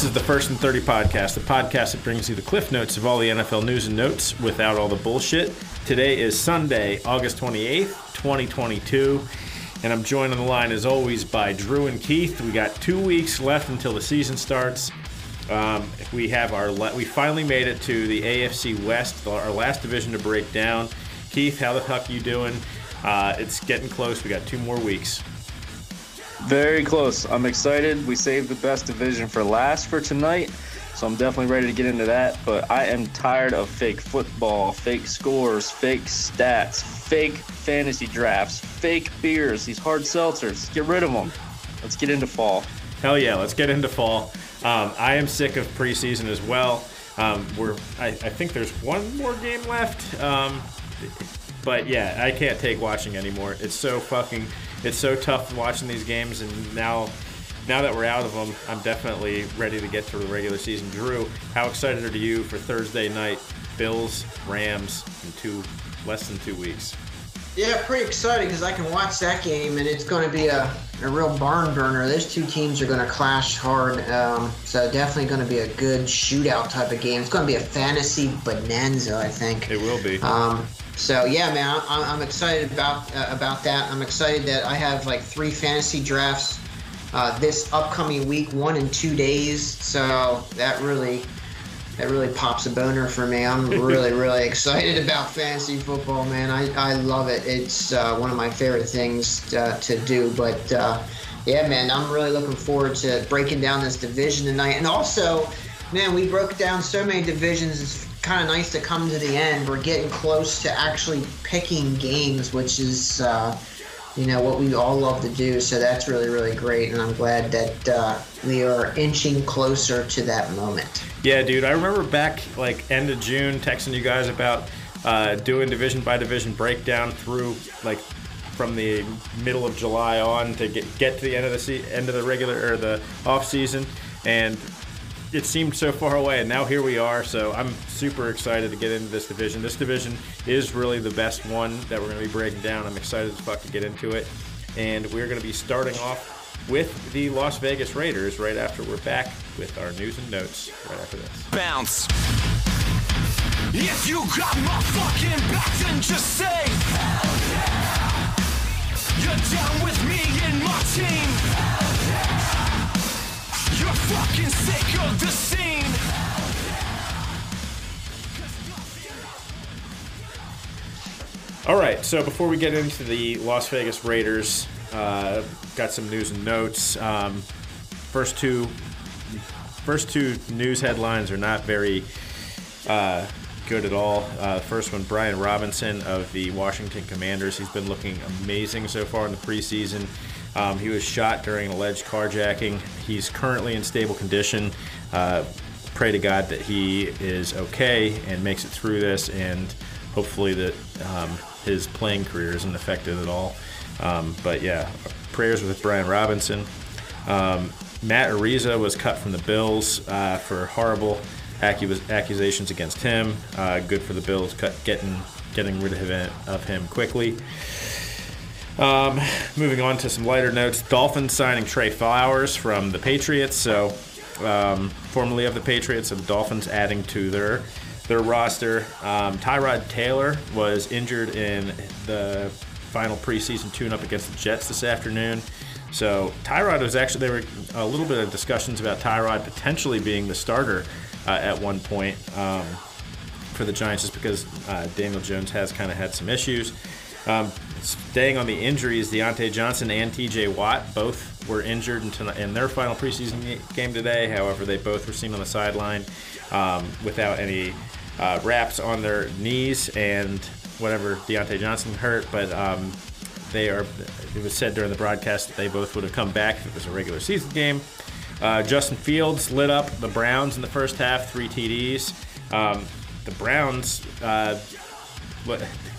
This is the First and 30 podcast, the podcast that brings you the cliff notes of all the NFL news and notes without all the bullshit. Today is Sunday, August 28th, 2022, and I'm joined on the line as always by Drew and Keith. We got two weeks left until the season starts. Um, we have our we finally made it to the AFC West, our last division to break down. Keith, how the fuck you doing? Uh, it's getting close. We got two more weeks. Very close. I'm excited. We saved the best division for last for tonight, so I'm definitely ready to get into that. But I am tired of fake football, fake scores, fake stats, fake fantasy drafts, fake beers, these hard seltzers. Get rid of them. Let's get into fall. Hell yeah, let's get into fall. Um, I am sick of preseason as well. Um, we're, I, I, think there's one more game left. Um, but yeah, I can't take watching anymore. It's so fucking it's so tough watching these games, and now now that we're out of them, I'm definitely ready to get to the regular season. Drew, how excited are you for Thursday night? Bills, Rams in two less than two weeks. Yeah, pretty excited because I can watch that game, and it's going to be a, a real barn burner. Those two teams are going to clash hard, um, so definitely going to be a good shootout type of game. It's going to be a fantasy bonanza, I think. It will be. Um, so yeah, man, I'm, I'm excited about uh, about that. I'm excited that I have like three fantasy drafts uh, this upcoming week, one in two days. So that really that really pops a boner for me. I'm really really excited about fantasy football, man. I, I love it. It's uh, one of my favorite things uh, to do. But uh, yeah, man, I'm really looking forward to breaking down this division tonight, and also. Man, we broke down so many divisions kind of nice to come to the end. We're getting close to actually picking games, which is, uh, you know, what we all love to do. So that's really, really great. And I'm glad that uh, we are inching closer to that moment. Yeah, dude. I remember back like end of June texting you guys about uh, doing division by division breakdown through like from the middle of July on to get get to the end of the se- end of the regular or the off season and it seemed so far away, and now here we are. So I'm super excited to get into this division. This division is really the best one that we're going to be breaking down. I'm excited as fuck to get into it, and we're going to be starting off with the Las Vegas Raiders right after we're back with our news and notes right after this. Bounce. If you got my fucking back, then just say Hell yeah. You're down with me and my team. All right, so before we get into the Las Vegas Raiders, uh, got some news and notes. Um, first two, first two news headlines are not very uh, good at all. Uh, first one, Brian Robinson of the Washington Commanders. He's been looking amazing so far in the preseason. Um, he was shot during an alleged carjacking. He's currently in stable condition. Uh, pray to God that he is okay and makes it through this, and hopefully that um, his playing career isn't affected at all. Um, but yeah, prayers with Brian Robinson. Um, Matt Araiza was cut from the Bills uh, for horrible accusations against him. Uh, good for the Bills, cut, getting getting rid of him quickly. Um, moving on to some lighter notes, Dolphins signing Trey Flowers from the Patriots. So, um, formerly of the Patriots, and Dolphins adding to their their roster. Um, Tyrod Taylor was injured in the final preseason tune-up against the Jets this afternoon. So Tyrod was actually there were a little bit of discussions about Tyrod potentially being the starter uh, at one point um, for the Giants, just because uh, Daniel Jones has kind of had some issues. Um, staying on the injuries, Diontae Johnson and TJ Watt both were injured in, tonight, in their final preseason game today. However, they both were seen on the sideline um, without any uh, wraps on their knees and whatever Diontae Johnson hurt. But um, they are. It was said during the broadcast that they both would have come back if it was a regular season game. Uh, Justin Fields lit up the Browns in the first half, three TDs. Um, the Browns, uh,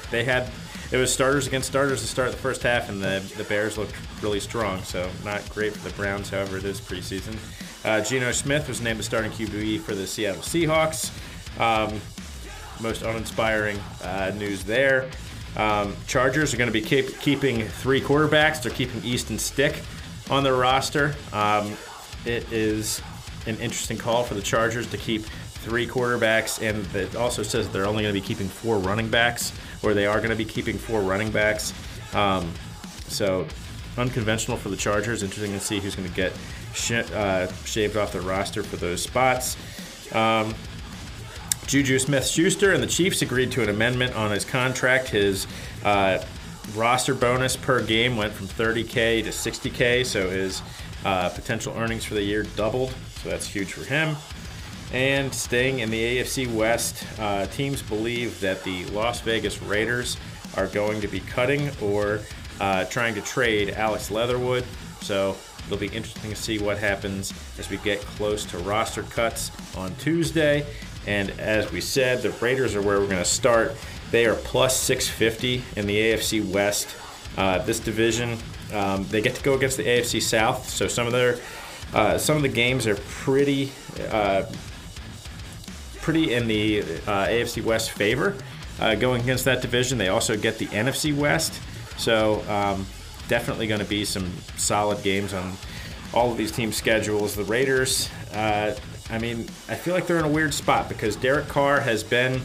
they had it was starters against starters to start the first half, and the, the Bears looked really strong. So not great for the Browns. However, it is preseason. Uh, Geno Smith was named the starting QB for the Seattle Seahawks. Um, most uninspiring uh, news there. Um, Chargers are going to be keep, keeping three quarterbacks. They're keeping Easton Stick on their roster. Um, it is an interesting call for the Chargers to keep three quarterbacks, and it also says they're only going to be keeping four running backs, or they are going to be keeping four running backs. Um, so unconventional for the Chargers. Interesting to see who's going to get sh- uh, shaved off the roster for those spots. Um, Juju Smith Schuster and the Chiefs agreed to an amendment on his contract. His uh, roster bonus per game went from 30K to 60K, so his uh, potential earnings for the year doubled. So that's huge for him. And staying in the AFC West, uh, teams believe that the Las Vegas Raiders are going to be cutting or uh, trying to trade Alex Leatherwood. So it'll be interesting to see what happens as we get close to roster cuts on Tuesday. And as we said, the Raiders are where we're going to start. They are plus 650 in the AFC West. Uh, this division, um, they get to go against the AFC South, so some of their uh, some of the games are pretty uh, pretty in the uh, AFC West favor uh, going against that division. They also get the NFC West, so um, definitely going to be some solid games on all of these teams' schedules. The Raiders, uh, I mean, I feel like they're in a weird spot because Derek Carr has been.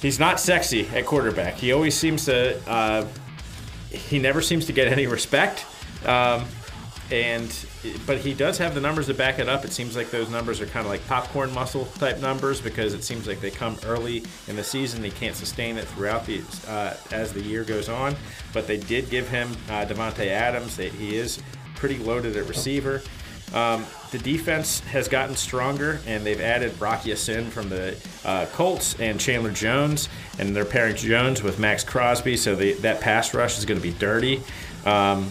He's not sexy at quarterback. He always seems to. Uh, he never seems to get any respect. Um, and but he does have the numbers to back it up. It seems like those numbers are kind of like popcorn muscle type numbers because it seems like they come early in the season. He can't sustain it throughout the uh, as the year goes on. But they did give him uh, Davante Adams. They, he is pretty loaded at receiver. Um, the defense has gotten stronger, and they've added Rock Ya-Sin from the uh, Colts and Chandler Jones, and they're pairing Jones with Maxx Crosby, so the, that pass rush is going to be dirty. Um,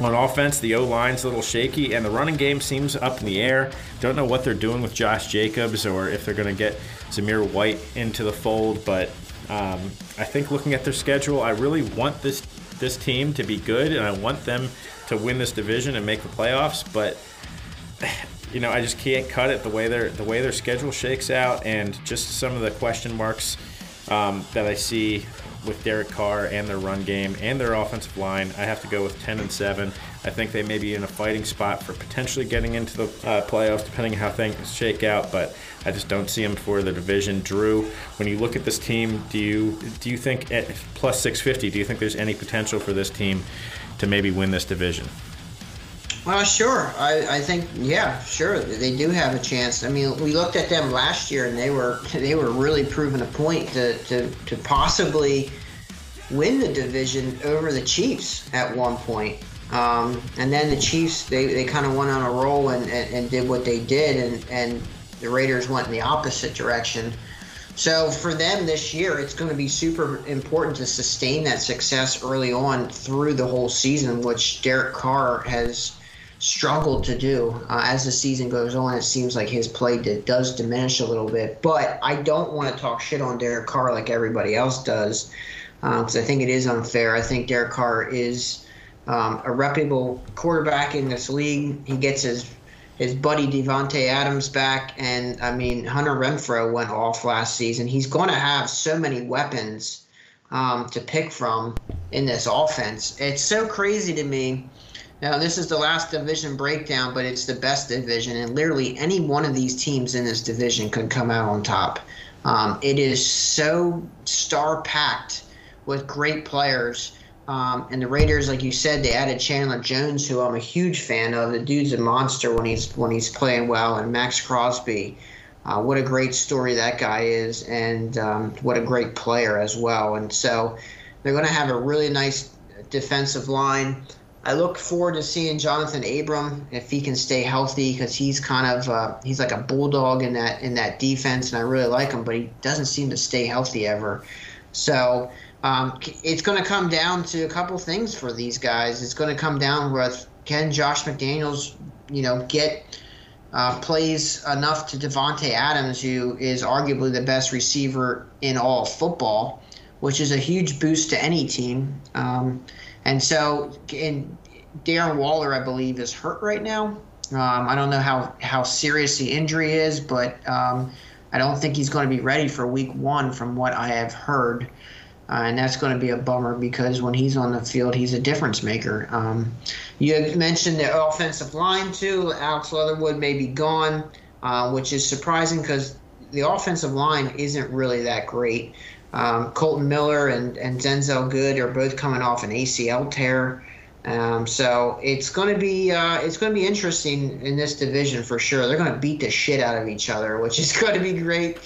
on offense, the O line's a little shaky, and the running game seems up in the air. Don't know what they're doing with Josh Jacobs or if they're going to get Zamir White into the fold, but um, I think looking at their schedule, I really want this this team to be good, and I want them to win this division and make the playoffs. But you know, I just can't cut it the way their the way their schedule shakes out, and just some of the question marks um, that I see with Derek Carr and their run game and their offensive line. I have to go with 10 and 7. I think they may be in a fighting spot for potentially getting into the uh, playoffs, depending on how things shake out. But I just don't see them for the division. Drew, when you look at this team, do you do you think at plus 650? Do you think there's any potential for this team to maybe win this division? Well, sure. I, I think yeah, sure. They do have a chance. I mean, we looked at them last year, and they were they were really proving a point to to, to possibly win the division over the Chiefs at one point. Um, and then the Chiefs they, they kind of went on a roll and, and, and did what they did, and, and the Raiders went in the opposite direction. So for them this year, it's going to be super important to sustain that success early on through the whole season, which Derek Carr has struggled to do. Uh, as the season goes on, it seems like his play does diminish a little bit. But I don't want to talk shit on Derek Carr like everybody else does, because uh, I think it is unfair. I think Derek Carr is um, a reputable quarterback in this league. He gets his his buddy Davante Adams back, and I mean Hunter Renfrow went off last season. He's going to have so many weapons um, to pick from in this offense. It's so crazy to me now, this is the last division breakdown, but it's the best division, and literally any one of these teams in this division could come out on top. Um, it is so star packed with great players. Um, and the Raiders, like you said, they added Chandler Jones, who I'm a huge fan of. The dude's a monster when he's when he's playing well, and Maxx Crosby. Uh, what a great story that guy is, and um, what a great player as well. And so they're going to have a really nice defensive line. I look forward to seeing Johnathan Abram if he can stay healthy because he's kind of uh, he's like a bulldog in that in that defense, and I really like him, but he doesn't seem to stay healthy ever. So um, it's going to come down to a couple things for these guys. It's going to come down with can Josh McDaniels, you know, get uh, plays enough to Davante Adams, who is arguably the best receiver in all football, which is a huge boost to any team. Um, and so, and Darren Waller, I believe, is hurt right now. Um, I don't know how, how serious the injury is, but um, I don't think he's going to be ready for week one from what I have heard. Uh, and that's going to be a bummer because when he's on the field, he's a difference maker. Um, you mentioned the offensive line too. Alex Leatherwood may be gone, uh, which is surprising because the offensive line isn't really that great. Um, Kolton Miller and, and Denzelle Good are both coming off an ACL tear. Um, so it's going to be uh, it's going to be interesting in this division for sure. They're going to beat the shit out of each other, which is going to be great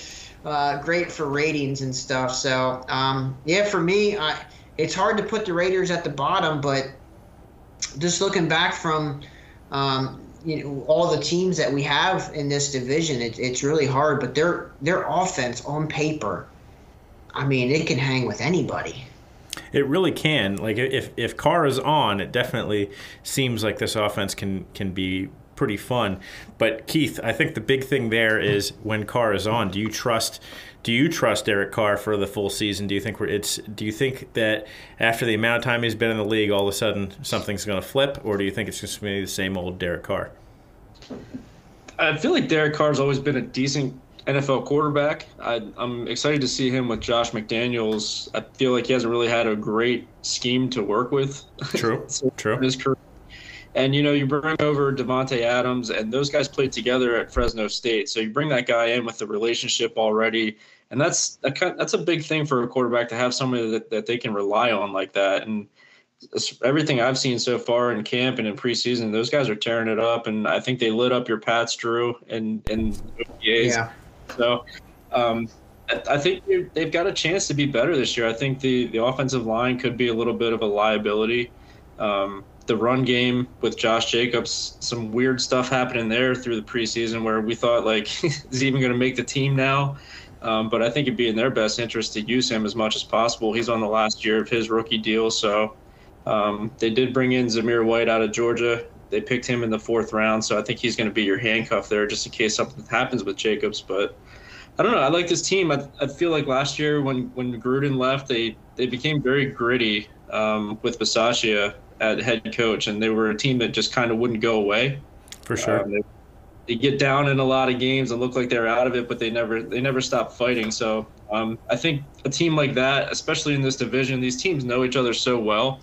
uh, great for ratings and stuff. So um, yeah, for me, I, it's hard to put the Raiders at the bottom, but just looking back from um, you know all the teams that we have in this division, it, it's really hard. But their their offense on paper, I mean, it can hang with anybody. It really can. Like if if Carr is on, it definitely seems like this offense can can be pretty fun. But Keith, I think the big thing there is when Carr is on, do you trust do you trust Derek Carr for the full season? Do you think we're? it's do you think that after the amount of time he's been in the league, all of a sudden something's going to flip, or do you think it's just going to be the same old Derek Carr? I feel like Derek Carr's always been a decent NFL quarterback. I, am excited to see him with Josh McDaniels. I feel like he hasn't really had a great scheme to work with. True. True. In his career. And you know, you bring over Davante Adams, and those guys played together at Fresno State. So you bring that guy in with the relationship already, and that's a, that's a big thing for a quarterback to have somebody that, that they can rely on like that. And everything I've seen so far in camp and in preseason, those guys are tearing it up, and I think they lit up your Pats, Drew, and and OTAs. Yeah. So. Um, I think they've got a chance to be better this year. I think the, the offensive line could be a little bit of a liability. Um, the run game with Josh Jacobs, some weird stuff happening there through the preseason where we thought like is he even going to make the team now? Um, but I think it'd be in their best interest to use him as much as possible. He's on the last year of his rookie deal, so um, they did bring in Zamir White out of Georgia. They picked him in the fourth round, so I think he's going to be your handcuff there just in case something happens with Jacobs. But I don't know. I like this team. I, I feel like last year when when Gruden left, they they became very gritty um, with Bisaccia at head coach, and they were a team that just kind of wouldn't go away. For sure. Um, they, they, get down in a lot of games and look like they're out of it, but they never they never stop fighting. So um, I think a team like that, especially in this division, these teams know each other so well.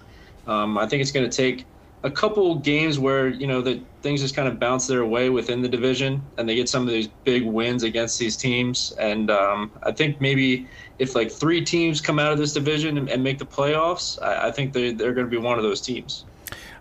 Um, I think it's going to take a couple games where you know that things just kind of bounce their way within the division, and they get some of these big wins against these teams. And um, I think maybe if like three teams come out of this division and, and make the playoffs, I, I think they they're going to be one of those teams.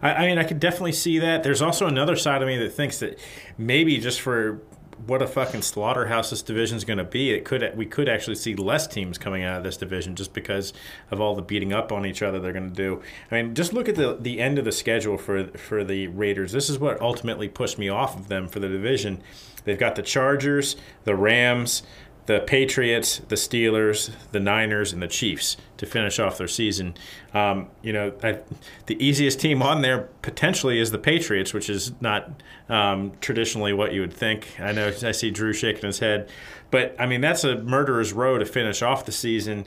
I, I mean, I could definitely see that. There's also another side of me that thinks that maybe just for what a fucking slaughterhouse this division is going to be. It could we could actually see less teams coming out of this division just because of all the beating up on each other they're going to do. I mean, just look at the the end of the schedule for for the Raiders. This is what ultimately pushed me off of them for the division. They've got the Chargers, the Rams, the Patriots, the Steelers, the Niners, and the Chiefs to finish off their season. Um, you know, I, the easiest team on there potentially is the Patriots, which is not um, traditionally what you would think. I know I see Drew shaking his head, but I mean that's a murderer's row to finish off the season.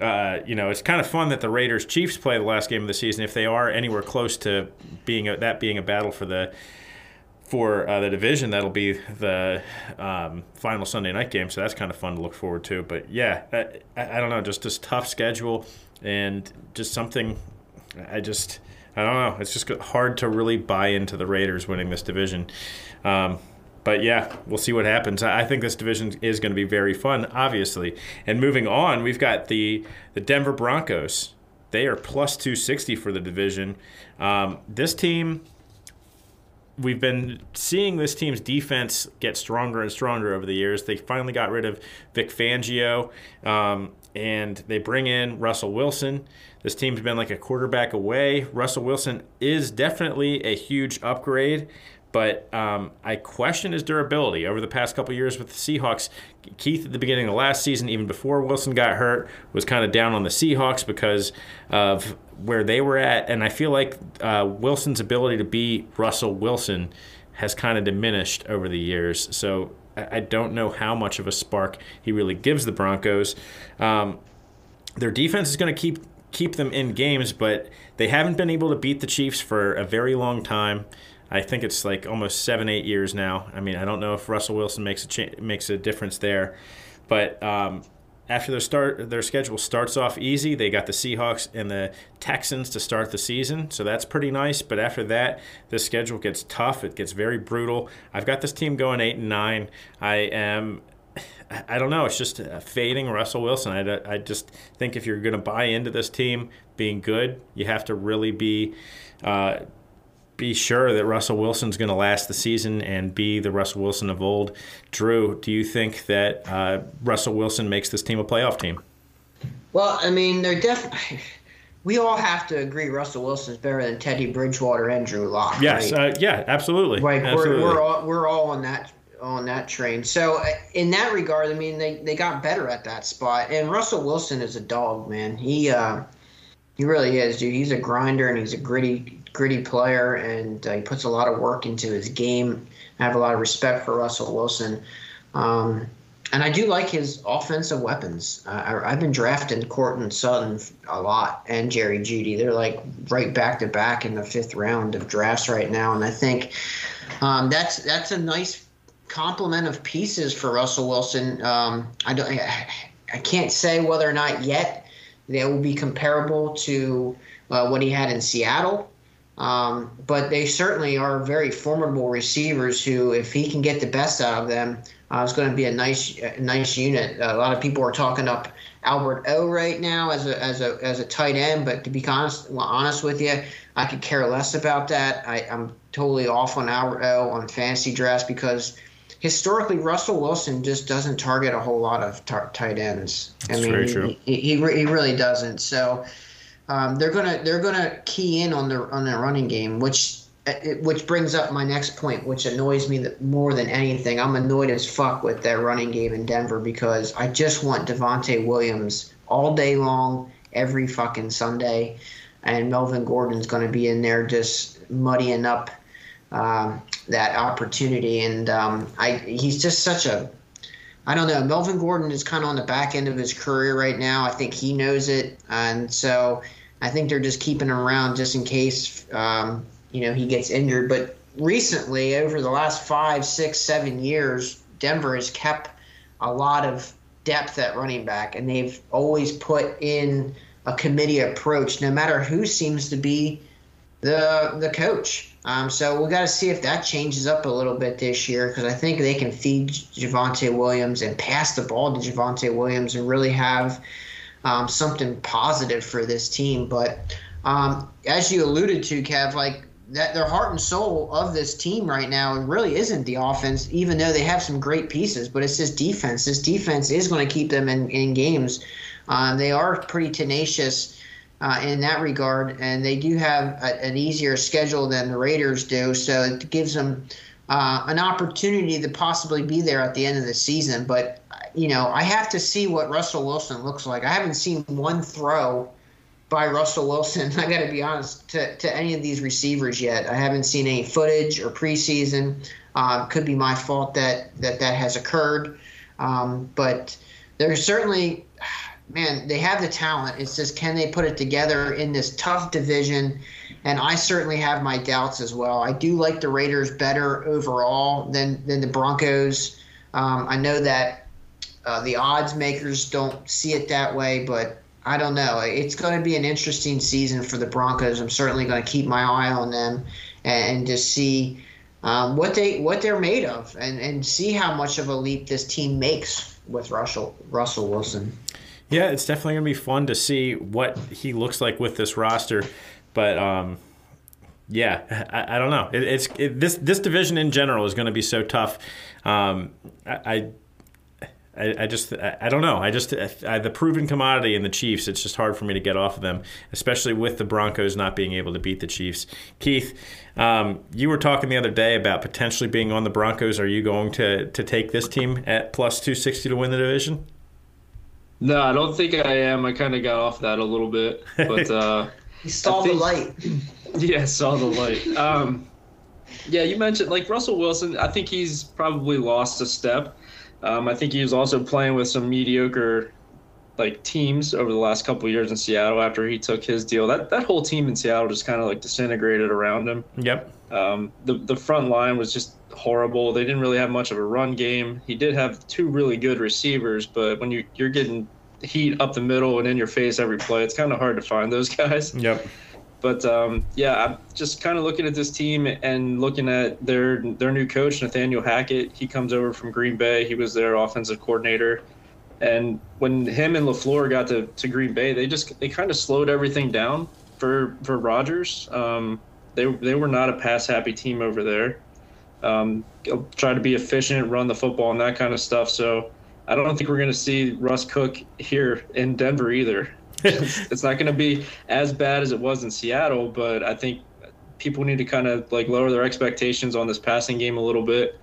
Uh, you know, it's kind of fun that the Raiders Chiefs play the last game of the season if they are anywhere close to being a, that being a battle for the for uh, the division, that'll be the um, final Sunday night game. So that's kind of fun to look forward to. But yeah, I, I don't know, just this tough schedule and just something. I just I don't know. It's just hard to really buy into the Raiders winning this division. Um, but yeah, we'll see what happens. I think this division is going to be very fun, obviously. And moving on, we've got the the Denver Broncos. They are plus 260 for the division. Um, this team we've been seeing this team's defense get stronger and stronger over the years. They finally got rid of Vic Fangio, um, and they bring in Russell Wilson. This team's been like a quarterback away. Russell Wilson is definitely a huge upgrade but um, I question his durability over the past couple years with the Seahawks. Keith, at the beginning of last season, even before Wilson got hurt, was kind of down on the Seahawks because of where they were at. And I feel like uh, Wilson's ability to beat Russell Wilson has kind of diminished over the years. So I don't know how much of a spark he really gives the Broncos. Um, their defense is going to keep keep them in games, but they haven't been able to beat the Chiefs for a very long time. I think it's like almost seven, eight years now. I mean, I don't know if Russell Wilson makes a cha- makes a difference there, but um, after their start, their schedule starts off easy. They got the Seahawks and the Texans to start the season, so that's pretty nice. But after that, the schedule gets tough. It gets very brutal. I've got this team going eight and nine. I am I don't know. It's just fading Russell Wilson. I, I just think if you're going to buy into this team being good, you have to really be uh, be sure that Russell Wilson's going to last the season and be the Russell Wilson of old. Drew, do you think that uh, Russell Wilson makes this team a playoff team? Well, I mean, they're definitely. We all have to agree Russell Wilson's better than Teddy Bridgewater and Drew Lock. Yes, right? uh, yeah, absolutely. Like absolutely. we're we're all we're all on that on that train. So uh, in that regard, I mean, they, they got better at that spot. And Russell Wilson is a dog, man. He uh, he really is, dude. He's a grinder and he's a gritty gritty player, and uh, he puts a lot of work into his game. I have a lot of respect for Russell Wilson. Um, and I do like his offensive weapons. Uh, I, I've been drafting Courtland Sutton a lot and Jerry Jeudy. They're like right back to back in the fifth round of drafts right now, and I think um, that's that's a nice complement of pieces for Russell Wilson. Um, I don't, I, I can't say whether or not yet they will be comparable to uh, what he had in Seattle. Um, but they certainly are very formidable receivers who, if he can get the best out of them, uh, it's going to be a nice, a nice unit. a lot of people are talking up Albert O right now as a as a as a tight end, but to be honest, well, honest with you, I could care less about that. I, I'm totally off on Albert O on fantasy drafts because historically Russell Wilson just doesn't target a whole lot of tar- tight ends. That's I mean, very true. He, he, he really doesn't. So um, they're gonna they're gonna key in on their on their running game, which which brings up my next point, which annoys me more than anything. I'm annoyed as fuck with their running game in Denver because I just want Javonte Williams all day long, every fucking Sunday, and Melvin Gordon's going to be in there just muddying up um, that opportunity. And um, I he's just such a I don't know. Melvin Gordon is kind of on the back end of his career right now. I think he knows it, and so I think they're just keeping him around just in case. Um, you know he gets injured. But recently, over the last five, six, seven years, Denver has kept a lot of depth at running back, and they've always put in a committee approach, no matter who seems to be the the coach. Um, so we got to see if that changes up a little bit this year because I think they can feed Javonte Williams and pass the ball to Javonte Williams and really have um, something positive for this team. But um, as you alluded to, Kev, like that their heart and soul of this team right now really isn't the offense, even though they have some great pieces, but it's this defense. This defense is going to keep them in, in games. Um, they are pretty tenacious uh, in that regard, and they do have a, an easier schedule than the Raiders do, so it gives them uh, an opportunity to possibly be there at the end of the season. But, you know, I have to see what Russell Wilson looks like. I haven't seen one throw by Russell Wilson. I got to be honest to, to any of these receivers yet. I haven't seen any footage or preseason. Uh, could be my fault that that that has occurred, um, but there's certainly, man, they have the talent. It's just can they put it together in this tough division? And I certainly have my doubts as well. I do like the Raiders better overall than than the Broncos. Um, I know that uh, the odds makers don't see it that way, but I don't know. It's going to be an interesting season for the Broncos. I'm certainly going to keep my eye on them and, and just see um, what they what they're made of and, and see how much of a leap this team makes with Russell Russell Wilson. Yeah, it's definitely going to be fun to see what he looks like with this roster, but. Um, yeah, I, I, don't know. It, it's it, this this division in general is going to be so tough. Um, I, I I, just I, I, don't know. I just the proven commodity in the Chiefs. It's just hard for me to get off of them, especially with the Broncos not being able to beat the Chiefs. Keith, um, you were talking the other day about potentially being on the Broncos. Are you going to to take this team at plus two sixty to win the division? No, I don't think I am. I kind of got off that a little bit, but uh, he saw think, the light. Yeah, saw the light. Um, yeah, you mentioned like Russell Wilson. I think he's probably lost a step. Um, I think he was also playing with some mediocre like teams over the last couple years in Seattle after he took his deal. That that whole team in Seattle just kind of like disintegrated around him. Yep. Um, the the front line was just horrible. They didn't really have much of a run game. He did have two really good receivers, but when you you're getting heat up the middle and in your face every play. It's kind of hard to find those guys. Yep. But um, yeah, I'm just kind of looking at this team and looking at their their new coach Nathaniel Hackett. He comes over from Green Bay. He was their offensive coordinator, and when him and LaFleur got to, to Green Bay, they just they kind of slowed everything down for for Rodgers. Um, they they were not a pass happy team over there. Um, try to be efficient, run the football, and that kind of stuff. So I don't think we're going to see Russ Cook here in Denver either. it's not going to be as bad as it was in Seattle, but I think people need to kind of like lower their expectations on this passing game a little bit.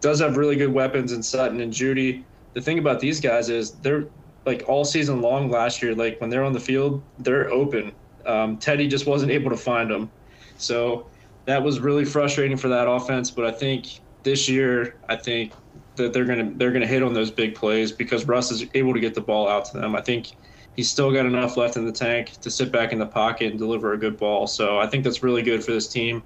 does have really good weapons in Sutton and Jeudy. The thing about these guys is they're like all season long last year. Like when they're on the field, they're open. Um, Teddy just wasn't able to find them, so that was really frustrating for that offense. But I think this year, I think that they're gonna they're gonna hit on those big plays because Russ is able to get the ball out to them. I think he's still got enough left in the tank to sit back in the pocket and deliver a good ball. So I think that's really good for this team.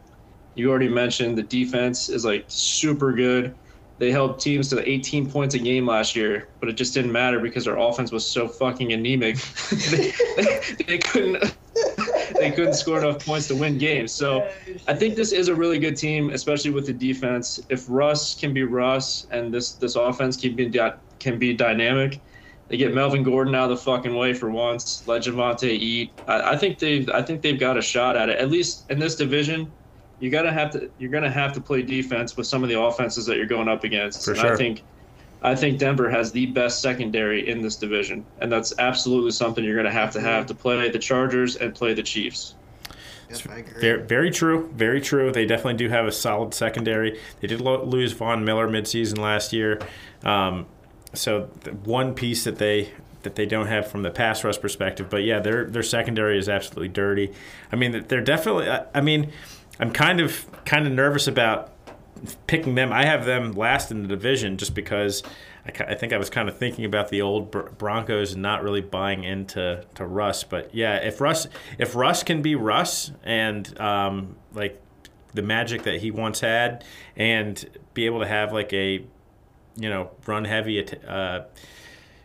You already mentioned the defense is like super good. They held teams to 18 points a game last year, but it just didn't matter because their offense was so fucking anemic. they, they, couldn't they couldn't score enough points to win games. So I think this is a really good team, especially with the defense. If Russ can be Russ and this this offense can be can be dynamic, they get Melvin Gordon out of the fucking way for once. Let Javonte eat. I, I think they've I think they've got a shot at it. At least in this division, you gotta have to you're gonna have to play defense with some of the offenses that you're going up against. For and sure. I think I think Denver has the best secondary in this division, and that's absolutely something you're gonna have to have to play the Chargers and play the Chiefs. Yes, I agree. Very, very true. Very true. They definitely do have a solid secondary. They did lo- lose Von Miller midseason last year, um, so the one piece that they that they don't have from the pass rush perspective. But yeah, their their secondary is absolutely dirty. I mean, they're definitely. I- I mean, I'm kind of kind of nervous about picking them. I have them last in the division just because I, I think I was kind of thinking about the old Broncos and not really buying into to Russ. But yeah, if Russ if Russ can be Russ and um, like the magic that he once had, and be able to have like a you know run heavy. Uh,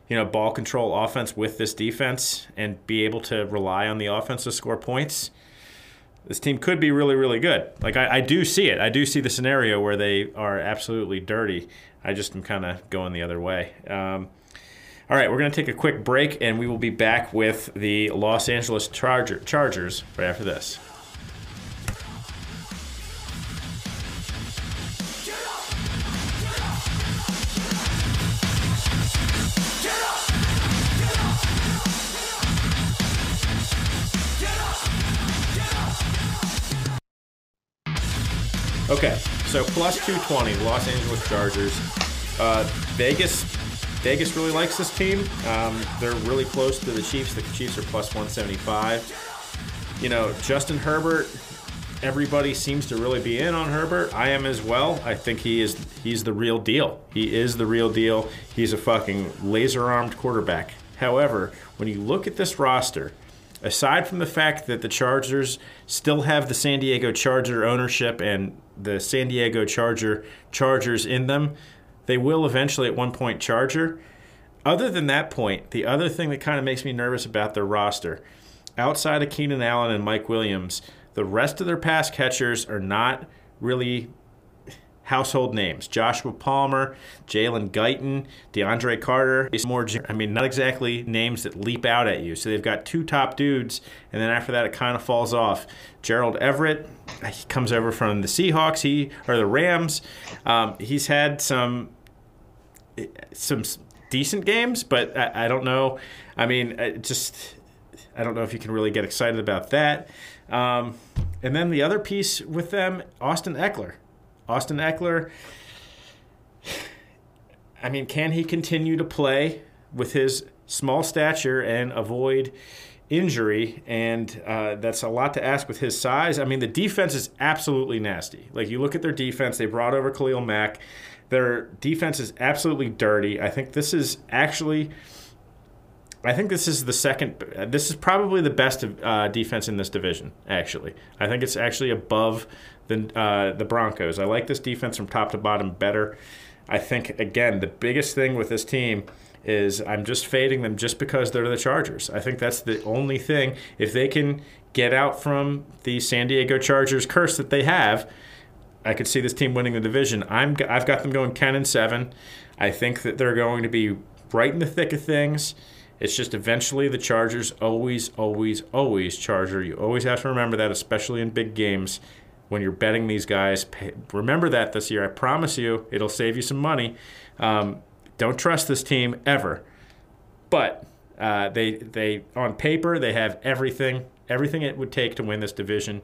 you know, ball control offense with this defense and be able to rely on the offense to score points this team could be really, really good. Like I, I do see it. I do see the scenario where they are absolutely dirty. I just am kind of going the other way. Um, all right, we're going to take a quick break, and we will be back with the Los Angeles Charger, Chargers right after this. Okay, so plus 220, Los Angeles Chargers. Uh, Vegas, Vegas really likes this team. Um, they're really close to the Chiefs. The Chiefs are plus 175. You know, Justin Herbert. Everybody seems to really be in on Herbert. I am as well. I think he is. He's the real deal. He is the real deal. He's a fucking laser-armed quarterback. However, when you look at this roster, aside from the fact that the Chargers still have the San Diego Charger ownership and the San Diego Charger Chargers in them, they will eventually at one point Charger. Other than that point, the other thing that kind of makes me nervous about their roster, outside of Keenan Allen and Mike Williams, the rest of their pass catchers are not really household names. Joshua Palmer, Jalen Guyton, DeAndre Carter. It's more, I mean, not exactly names that leap out at you. So they've got two top dudes, and then after that, it kind of falls off. Gerald Everett, he comes over from the Seahawks, he or the Rams. Um, he's had some some decent games, but I, I don't know. I mean, it just I don't know if you can really get excited about that. Um, and then the other piece with them, Austin Ekeler. Austin Ekeler. I mean, can he continue to play with his small stature and avoid injury? And uh, that's a lot to ask with his size. I mean, the defense is absolutely nasty. Like, you look at their defense, they brought over Khalil Mack. Their defense is absolutely dirty. I think this is actually. I think this is the second. This is probably the best uh, defense in this division. Actually, I think it's actually above the uh, the Broncos. I like this defense from top to bottom better. I think again the biggest thing with this team is I'm just fading them just because they're the Chargers. I think that's the only thing. If they can get out from the San Diego Chargers curse that they have, I could see this team winning the division. I'm I've got them going 10 and 7. I think that they're going to be right in the thick of things. It's just eventually the Chargers always, always, always Charger. You always have to remember that, especially in big games when you're betting these guys. Remember that this year. I promise you, it'll save you some money. Um, don't trust this team ever. But uh, they they on paper they have everything everything it would take to win this division.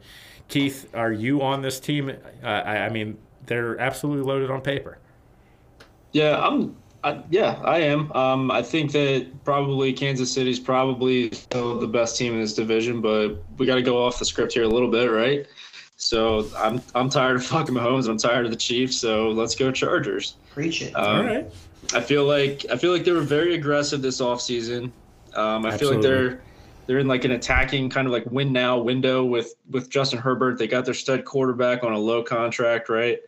Keith, are you on this team? Uh, I, I mean, they're absolutely loaded on paper. Yeah, I'm. I, yeah, I am. Um, I think that probably Kansas City's probably the best team in this division, but we got to go off the script here a little bit, right? So I'm I'm tired of fucking Mahomes. I'm tired of the Chiefs. So let's go Chargers. Preach it. Um, All right. I feel like I feel like they were very aggressive this offseason. Um, I feel like they're they're in like an attacking kind of like win now window with with Justin Herbert. They got their stud quarterback on a low contract, right?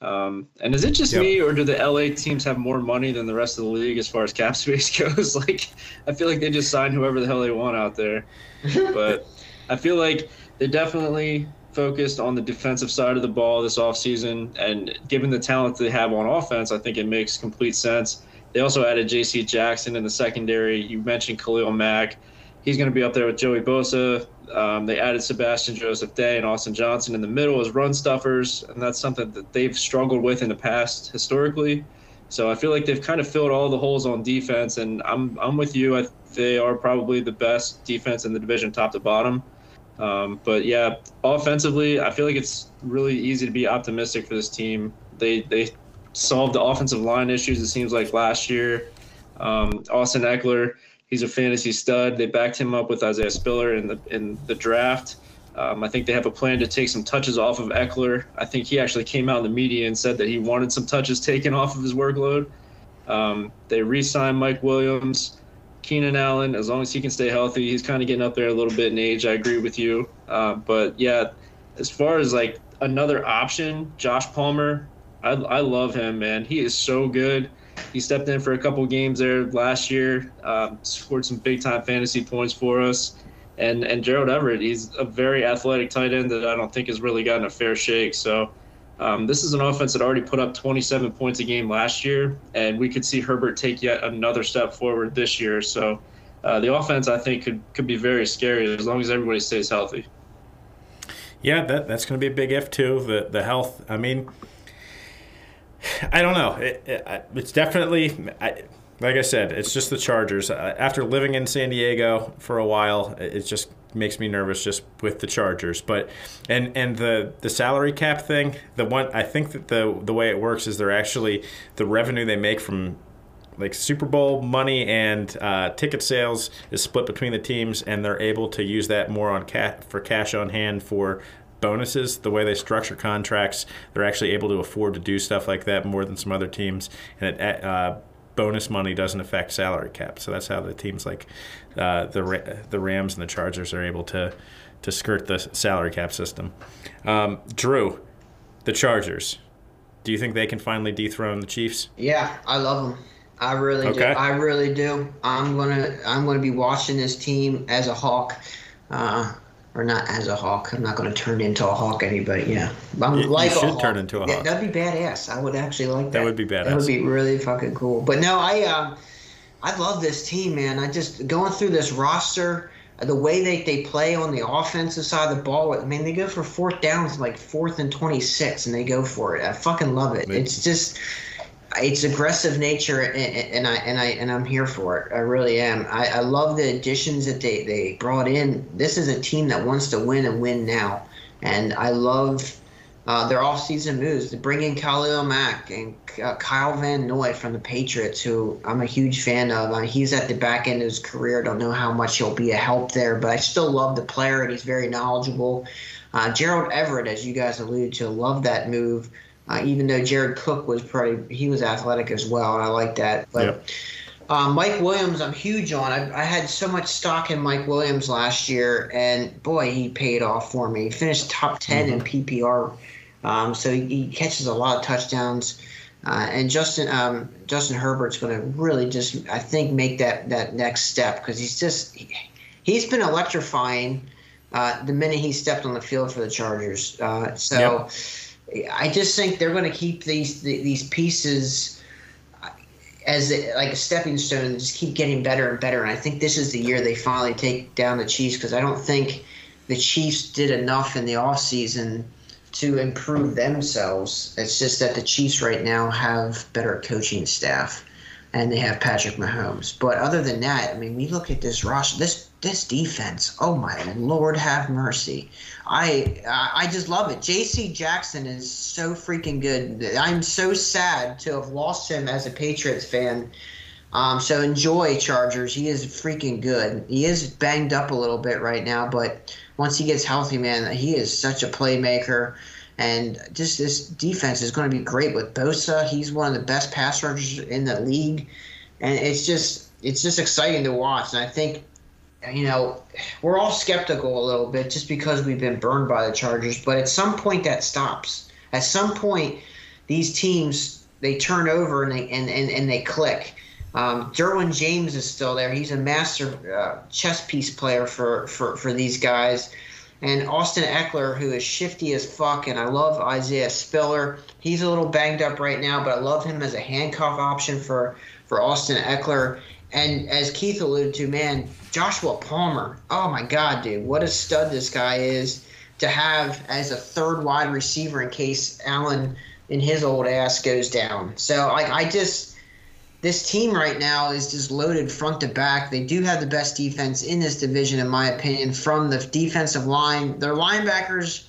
Um, and is it just Yep. me, or do the LA teams have more money than the rest of the league as far as cap space goes? like, I feel like they just sign whoever the hell they want out there. but I feel like they definitely focused on the defensive side of the ball this offseason. And given the talent they have on offense, I think it makes complete sense. They also added J.C. Jackson in the secondary. You mentioned Khalil Mack. He's going to be up there with Joey Bosa. Um, they added Sebastian Joseph Day and Austin Johnson in the middle as run stuffers, and that's something that they've struggled with in the past historically. So I feel like they've kind of filled all the holes on defense, and I'm I'm with you. I, they are probably the best defense in the division, top to bottom. Um, but yeah, offensively, I feel like it's really easy to be optimistic for this team. They they solved the offensive line issues. It seems like last year. Um, Austin Ekeler, he's a fantasy stud. They backed him up with Isaiah Spiller in the in the draft. Um, I think they have a plan to take some touches off of Ekeler. I think he actually came out in the media and said that he wanted some touches taken off of his workload. Um, they re-signed Mike Williams, Keenan Allen. As long as he can stay healthy, he's kind of getting up there a little bit in age. I agree with you. Uh, but yeah, as far as like another option, Josh Palmer, I, I love him, man. He is so good. He stepped in for a couple games there last year, um, scored some big time fantasy points for us. And and Gerald Everett, he's a very athletic tight end that I don't think has really gotten a fair shake. So um, this is an offense that already put up 27 points a game last year, and we could see Herbert take yet another step forward this year. So uh, the offense, I think, could could be very scary as long as everybody stays healthy. Yeah, that that's going to be a big if too. The the health. I mean, I don't know. It, it, it's definitely. I, like I said, it's just the Chargers. Uh, After living in San Diego for a while, it it just makes me nervous just with the Chargers. But and and the the salary cap thing, the one I think that the the way it works is they're actually the revenue they make from like Super Bowl money and uh, ticket sales is split between the teams, and they're able to use that more on ca- for cash on hand for bonuses. The way they structure contracts, they're actually able to afford to do stuff like that more than some other teams, and it, uh, bonus money doesn't affect salary cap. So that's how the teams like uh, the Ra- the Rams and the Chargers are able to to skirt the salary cap system. Um, Drew, the Chargers. Do you think they can finally dethrone the Chiefs? Yeah, I love them. I really do. I really do. I'm gonna I'm gonna be watching this team as a hawk, uh, or not as a hawk. I'm not gonna turn into a hawk. Anybody? Yeah, I'm You- you like a should hawk. turn into a Yeah, hawk. that'd be badass. I would actually like that. That would be badass. That would be really fucking cool. But no, I um, I love this team, man. I just going through this roster. The way they, they play on the offensive side of the ball, I mean, they go for fourth downs like fourth and 26, and they go for it. I fucking love it. It's just, it's aggressive nature, and, and I and I and I'm here for it. I really am. I, I love the additions that they they brought in. This is a team that wants to win and win now, and I love uh, their off-season moves to bring in Khalil Mack and uh, Kyle Van Noy from the Patriots, who I'm a huge fan of. Uh, he's at the back end of his career. Don't know how much he'll be a help there, but I still love the player, and he's very knowledgeable. Uh, Gerald Everett, as you guys alluded to, love that move. Uh, even though Jared Cook was pretty, he was athletic as well, and I like that. But Yep. uh, Mike Williams, I'm huge on. I, I had so much stock in Mike Williams last year, and boy, he paid off for me. He finished top 10 in PPR, um, so he, he catches a lot of touchdowns. Uh, and Justin um, Justin Herbert's going to really just I think make that that next step because he's just he, he's been electrifying uh, the minute he stepped on the field for the Chargers. Uh, so yep. I just think they're going to keep these these pieces uh, as like a stepping stone and just keep getting better and better. And I think this is the year they finally take down the Chiefs because I don't think the Chiefs did enough in the off season to improve themselves. It's just that the Chiefs right now have better coaching staff and they have Patrick Mahomes. But other than that, I mean, we look at this roster, this this defense. Oh my Lord, have mercy! I I just love it. J.C. Jackson is so freaking good. I'm so sad to have lost him as a Patriots fan. Um, so enjoy Chargers. He is freaking good. He is banged up a little bit right now, but once he gets healthy, man, he is such a playmaker. And just this defense is going to be great with Bosa. He's one of the best pass rushers in the league, and it's just it's just exciting to watch. And I think, you know, we're all skeptical a little bit just because we've been burned by the Chargers. But at some point, that stops. At some point, these teams they turn over and they and, and, and they click. Um, Derwin James is still there. He's a master uh, chess piece player for, for, for these guys. And Austin Ekeler, who is shifty as fuck, and I love Isaiah Spiller. He's a little banged up right now, but I love him as a handcuff option for, for Austin Ekeler. And as Keith alluded to, man, Joshua Palmer. Oh my God, dude, what a stud this guy is to have as a third wide receiver in case Allen in his old ass goes down. So like I just this team right now is just loaded front to back. They do have the best defense in this division, in my opinion, from the defensive line. Their linebackers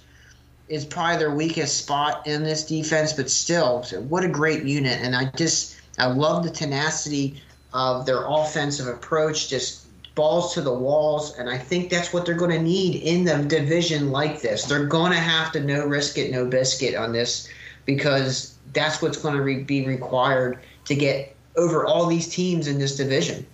is probably their weakest spot in this defense, but still, what a great unit. And I just, I love the tenacity of their offensive approach, just balls to the walls. And I think that's what they're going to need in the division like this. They're going to have to no risk it, no biscuit on this because that's what's going to re- be required to get over all these teams in this division.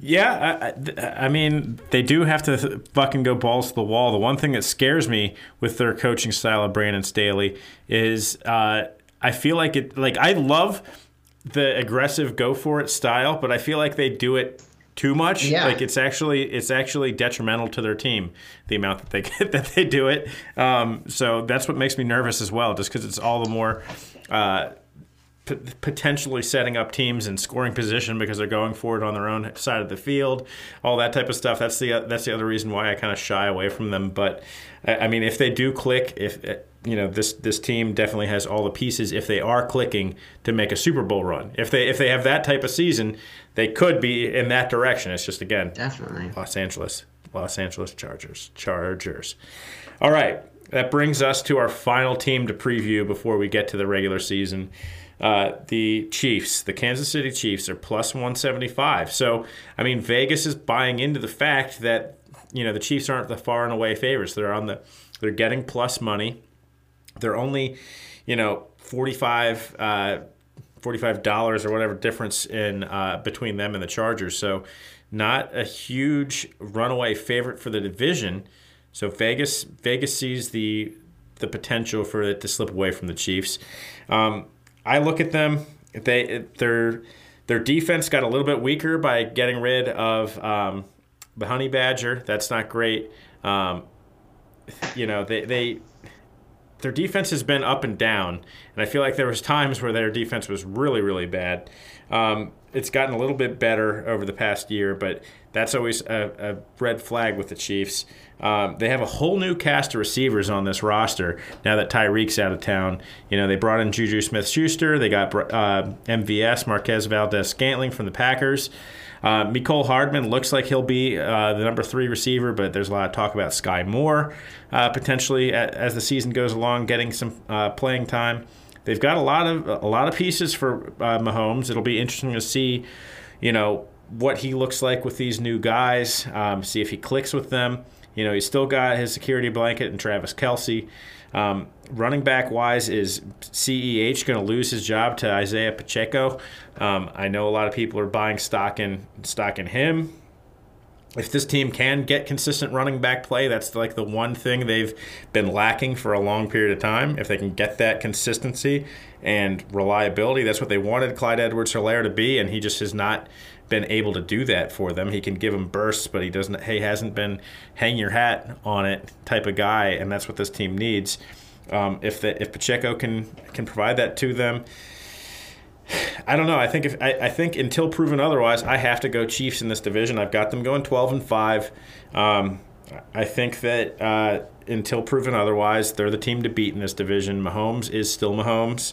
Yeah, I, I, mean, they do have to fucking go balls to the wall. The one thing that scares me with their coaching style of Brandon Staley is uh, I feel like it. Like I love the aggressive go for it style, but I feel like they do it too much. Yeah. Like it's actually it's actually detrimental to their team the amount that they get that they do it. Um, so that's what makes me nervous as well, just because it's all the more. Uh, potentially setting up teams in scoring position because they're going for it on their own side of the field, all that type of stuff. That's the that's the other reason why I kind of shy away from them. But I mean, if they do click, if eh, you know this this team definitely has all the pieces. If they are clicking to make a Super Bowl run, if they if they have that type of season, they could be in that direction. It's just again, definitely Los Angeles, Los Angeles Chargers, Chargers. All right. That brings us to our final team to preview before we get to the regular season. Uh, the Chiefs, the Kansas City Chiefs, are plus 175. So, I mean, Vegas is buying into the fact that you know the Chiefs aren't the far and away favorites. They're on the, they're getting plus money. They're only, you know, 45. Uh, $45 or whatever difference in uh, between them and the Chargers. So, not a huge runaway favorite for the division. So Vegas Vegas sees the the potential for it to slip away from the Chiefs. Um, I look at them. They their their defense got a little bit weaker by getting rid of um, the honey badger. That's not great. Um, you know they they their defense has been up and down, and I feel like there was times where their defense was really really bad. Um, it's gotten a little bit better over the past year, but that's always a, a red flag with the Chiefs. Um, they have a whole new cast of receivers on this roster now that Tyreek's out of town. You know, they brought in Juju Smith Schuster. They got uh, MVS, Marquez Valdes Scantling from the Packers. Uh, Mecole Hardman looks like he'll be uh, the number three receiver, but there's a lot of talk about Sky Moore uh, potentially as the season goes along, getting some uh, playing time. They've got a lot of a lot of pieces for uh, Mahomes. It'll be interesting to see, you know, what he looks like with these new guys. Um, see if he clicks with them. You know, he's still got his security blanket and Travis Kelce. Um, running back wise, is CEH going to lose his job to Isaiah Pacheco? Um, I know a lot of people are buying stock in stock in him. If this team can get consistent running back play, that's like the one thing they've been lacking for a long period of time. If they can get that consistency and reliability, that's what they wanted Clyde Edwards Helaire to be, and he just has not been able to do that for them. He can give them bursts, but he doesn't. He hasn't been hang your hat on it type of guy, and that's what this team needs. Um, if the, if Pacheco can can provide that to them, I don't know. I think if I, I, think until proven otherwise, I have to go Chiefs in this division. I've got them going twelve and five. Um, I think that uh, until proven otherwise, they're the team to beat in this division. Mahomes is still Mahomes.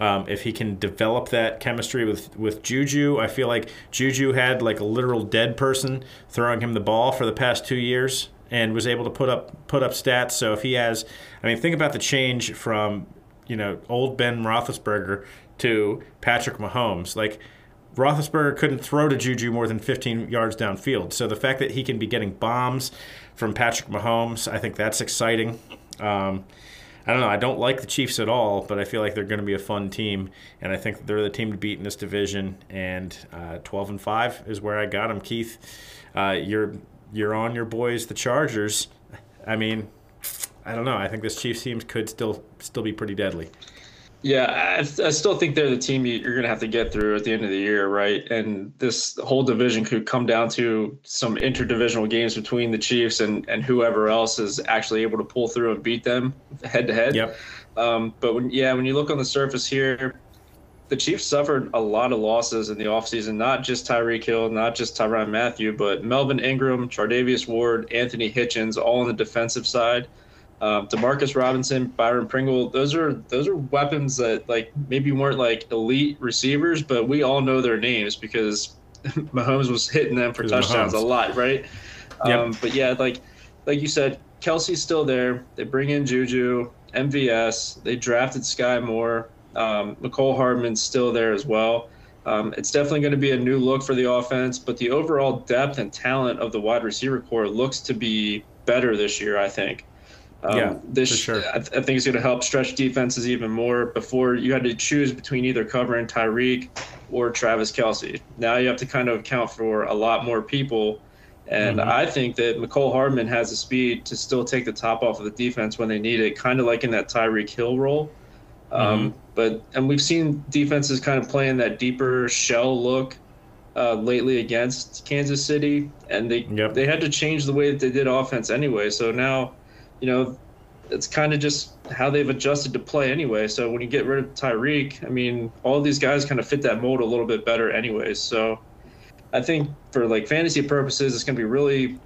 Um, if he can develop that chemistry with, with Juju, I feel like Juju had like a literal dead person throwing him the ball for the past two years and was able to put up put up stats. So if he has, I mean, think about the change from you know old Ben Roethlisberger to Patrick Mahomes. Like Roethlisberger couldn't throw to Juju more than 15 yards downfield. So the fact that he can be getting bombs from Patrick Mahomes, I think that's exciting. Um, I don't know. I don't like the Chiefs at all, but I feel like they're going to be a fun team, and I think they're the team to beat in this division. And uh, 12 and five is where I got them. Keith, uh, you're you're on your boys, the Chargers. I mean, I don't know. I think this Chiefs team could still still be pretty deadly. Yeah, I, I, still think they're the team you're going to have to get through at the end of the year, right? And this whole division could come down to some interdivisional games between the Chiefs and, and whoever else is actually able to pull through and beat them head to head. Yep. Um, but when, yeah, when you look on the surface here, the Chiefs suffered a lot of losses in the offseason, not just Tyreek Hill, not just Tyrann Mathieu, but Melvin Ingram, Charvarius Ward, Anthony Hitchens, all on the defensive side. Um, Demarcus Robinson, Byron Pringle, those are those are weapons that like maybe weren't like elite receivers, but we all know their names because Mahomes was hitting them for touchdowns Mahomes. a lot, right? Yep. Um, but yeah, like like you said, Kelce's still there. They bring in Juju, MVS. They drafted Sky Moore. Um, Mecole Hardman's still there as well. Um, it's definitely going to be a new look for the offense, but the overall depth and talent of the wide receiver core looks to be better this year. I think. Um, yeah, this sure. I, th- I, think it's going to help stretch defenses even more. Before you had to choose between either covering Tyreek or Travis Kelce. Now you have to kind of account for a lot more people. And mm-hmm. I think that Mecole Hardman has the speed to still take the top off of the defense when they need it, kind of like in that Tyreek Hill role. Um, mm-hmm. But and we've seen defenses kind of playing that deeper shell look uh, lately against Kansas City, and they yep. they had to change the way that they did offense anyway. So now you know, it's kind of just how they've adjusted to play anyway. So when you get rid of Tyreek, I mean, all these guys kind of fit that mold a little bit better, anyways. So I think for like fantasy purposes, it's going to be really,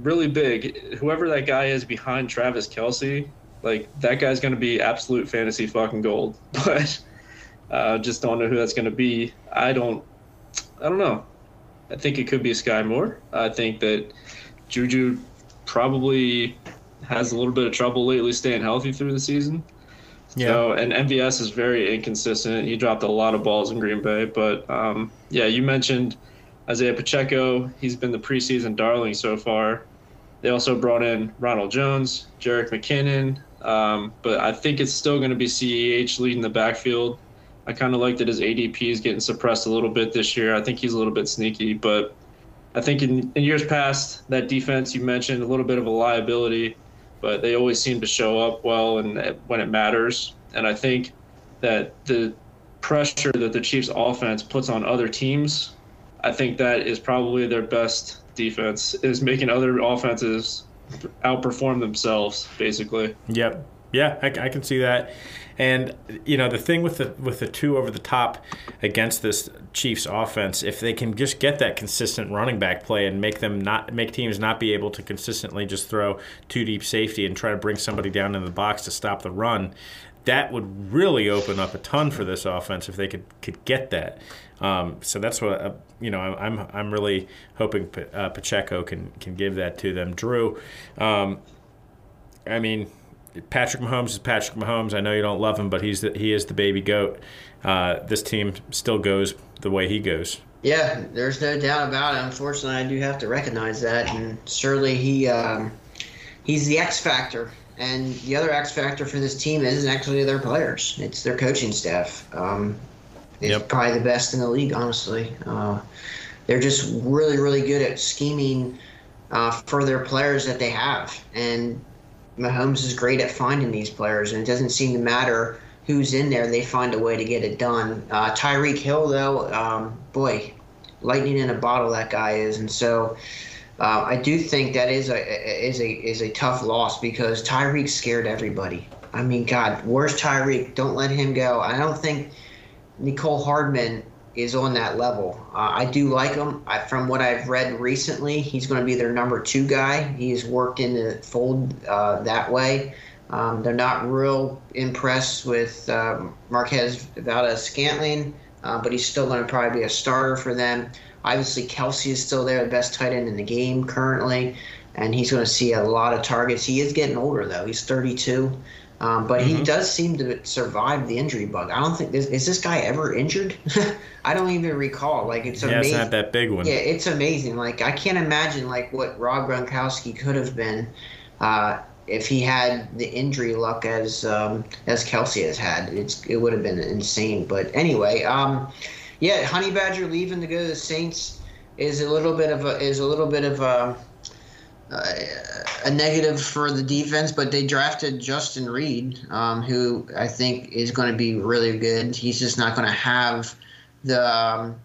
really big. Whoever that guy is behind Travis Kelce, like that guy's going to be absolute fantasy fucking gold. But uh, just don't know who that's going to be. I don't, I don't know. I think it could be Sky Moore. I think that Juju probably has a little bit of trouble lately staying healthy through the season. Yeah. So, and MVS is very inconsistent. He dropped a lot of balls in Green Bay, but um, yeah, you mentioned Isaiah Pacheco. He's been the preseason darling so far. They also brought in Ronald Jones, Jerick McKinnon, um, but I think it's still going to be CEH leading the backfield. I kind of like that his ADP is getting suppressed a little bit this year. I think he's a little bit sneaky, but I think in, in years past, that defense you mentioned a little bit of a liability but they always seem to show up well and uh, when it matters. And I think that the pressure that the Chiefs offense puts on other teams, I think that is probably their best defense is making other offenses outperform themselves basically. Yep. Yeah, I, I can see that. And you know the thing with the with the two over the top against this Chiefs offense, if they can just get that consistent running back play and make them not make teams not be able to consistently just throw two deep safety and try to bring somebody down in the box to stop the run, that would really open up a ton for this offense if they could could get that. Um, so that's what uh, you know. I'm I'm really hoping uh, Pacheco can can give that to them. Drew, um, I mean Patrick Mahomes is Patrick Mahomes. I know you don't love him, but he's the, he is the baby goat. Uh, this team still goes the way he goes. Yeah, there's no doubt about it. Unfortunately, I do have to recognize that, and surely he um, he's the X factor. And the other X factor for this team isn't actually their players; it's their coaching staff. Um, it's yep. probably the best in the league, honestly. Uh, they're just really, really good at scheming uh, for their players that they have. And Mahomes is great at finding these players, and it doesn't seem to matter who's in there. They find a way to get it done. Uh, Tyreek Hill, though, um, boy, lightning in a bottle that guy is, and so. Uh, I do think that is a is a is a tough loss because Tyreek scared everybody. I mean, God, where's Tyreek? Don't let him go. I don't think Mecole Hardman is on that level. Uh, I do like him. I, from what I've read recently, he's going to be their number two guy. He's worked in the fold uh, that way. Um, they're not real impressed with um, Marquez Valdes Scantling, uh, but he's still going to probably be a starter for them. Obviously, Kelce is still there, the best tight end in the game currently, and he's going to see a lot of targets. He is getting older, though. He's 32. Um, but mm-hmm. he does seem to survive the injury bug. I don't think this is this guy ever injured. I don't even recall. Like it's yeah, amazing. it's not that big one. Yeah, it's amazing. Like I can't imagine like what Rob Gronkowski could have been uh, if he had the injury luck as um, as Kelce has had. It's it would have been insane. But anyway, um, yeah, Honey Badger leaving to go to the Saints is a little bit of a is a little bit of a a negative for the defense, but they drafted Justin Reid, um, who I think is going to be really good. He's just not going to have the, um,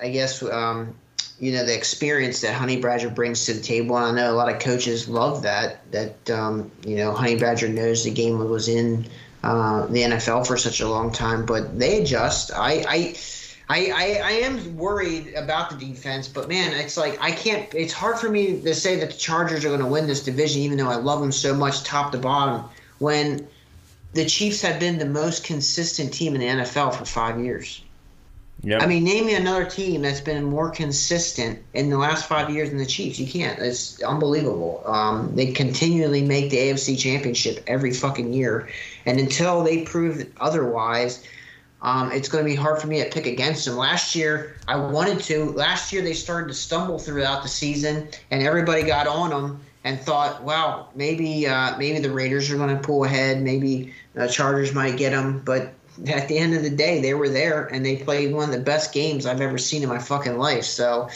I guess, um, you know, the experience that Honey Badger brings to the table. And I know a lot of coaches love that. That um, you know, Honey Badger knows the game was in uh, the NFL for such a long time, but they adjust. I, I I, I, I, am worried about the defense, but man, it's like I can't. It's hard for me to say that the Chargers are going to win this division, even though I love them so much, top to bottom. When the Chiefs have been the most consistent team in the NFL for five years. Yep. I mean, name me another team that's been more consistent in the last five years than the Chiefs. You can't. It's unbelievable. Um, they continually make the AFC Championship every fucking year, and until they prove otherwise um, it's going to be hard for me to pick against them. Last year, I wanted to. Last year, they started to stumble throughout the season, and everybody got on them and thought, "Wow, maybe uh, maybe the Raiders are going to pull ahead. Maybe the Chargers might get them." But at the end of the day, they were there, and they played one of the best games I've ever seen in my fucking life. So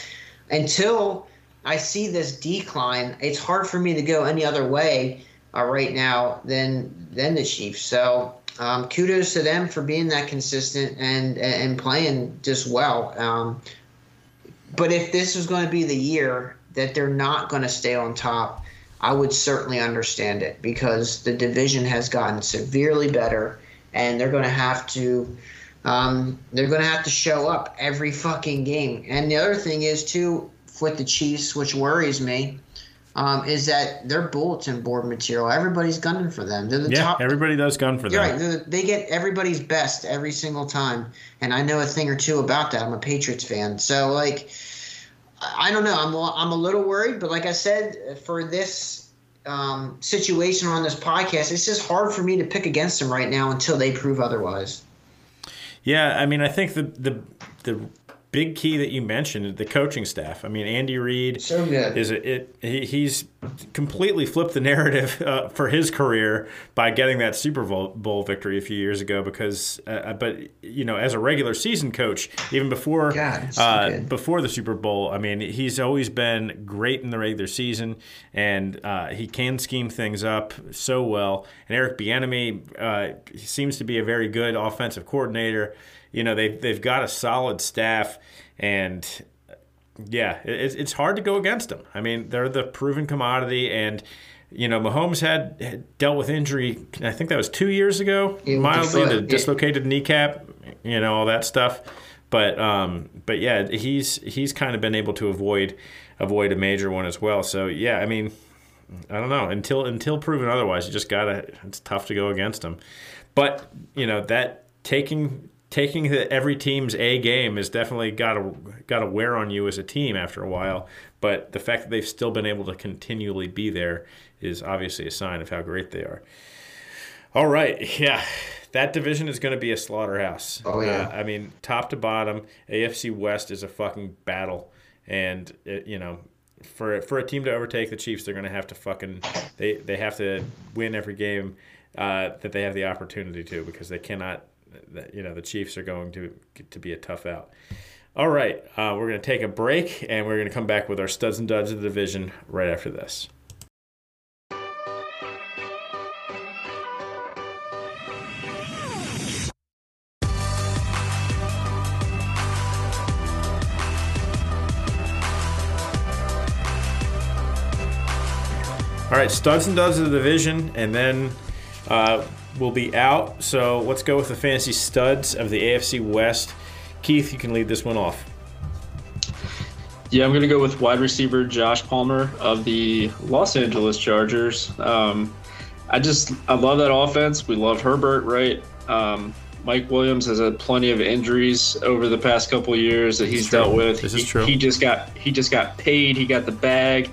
until I see this decline, it's hard for me to go any other way uh, right now than than the Chiefs. So um, kudos to them for being that consistent and and playing just well. Um, but if this is going to be the year that they're not going to stay on top, I would certainly understand it because the division has gotten severely better, and they're going to have to. Um, they're going to have to show up every fucking game. And the other thing is too with the Chiefs, which worries me, um, is that their bulletin board material. Everybody's gunning for them. They're the yeah, top. everybody does gun for them. Right. They get everybody's best every single time, and I know a thing or two about that. I'm a Patriots fan, so like, I don't know. I'm I'm a little worried, but like I said, for this um, situation on this podcast, it's just hard for me to pick against them right now until they prove otherwise. Yeah, I mean, I think the the the big key that you mentioned the coaching staff. I mean, Andy Reid is a, it. He, he's completely flipped the narrative uh, for his career by getting that Super Bowl victory a few years ago. Because, uh, uh, but you know, as a regular season coach, even before God, so uh, before the Super Bowl, I mean, he's always been great in the regular season, and uh, he can scheme things up so well. And Eric Bieniemy uh, seems to be a very good offensive coordinator you know they they've got a solid staff and yeah, it's it's hard to go against them. I mean, they're the proven commodity and you know, Mahomes had, had dealt with injury. I think that was two years ago, mildly, the, the dislocated kneecap, you know, all that stuff. But um, but yeah, he's he's kind of been able to avoid avoid a major one as well. So yeah, I mean, I don't know until until proven otherwise, you just gotta. It's tough to go against them. But you know that taking taking the, every team's A game has definitely got to got to wear on you as a team after a while. But the fact that they've still been able to continually be there is obviously a sign of how great they are. All right, yeah, that division is going to be a slaughterhouse. Oh yeah, uh, I mean, top to bottom, AFC West is a fucking battle, and it, you know. For, for a team to overtake the Chiefs, they're gonna have to fucking they, they have to win every game uh, that they have the opportunity to because they cannot that you know the Chiefs are going to to be a tough out. All right, uh, we're going to take a break and we're going to come back with our studs and duds of the division right after this. All right, studs and duds of the division, and then uh, we'll be out. So let's go with the fantasy studs of the AFC West. Keith, you can lead this one off. Yeah, I'm going to go with wide receiver Josh Palmer of the Los Angeles Chargers. Um, I just I love that offense. We love Herbert, right? Um, Mike Williams has had plenty of injuries over the past couple years that he's dealt with. This he, is true. He just got he just got paid. He got the bag.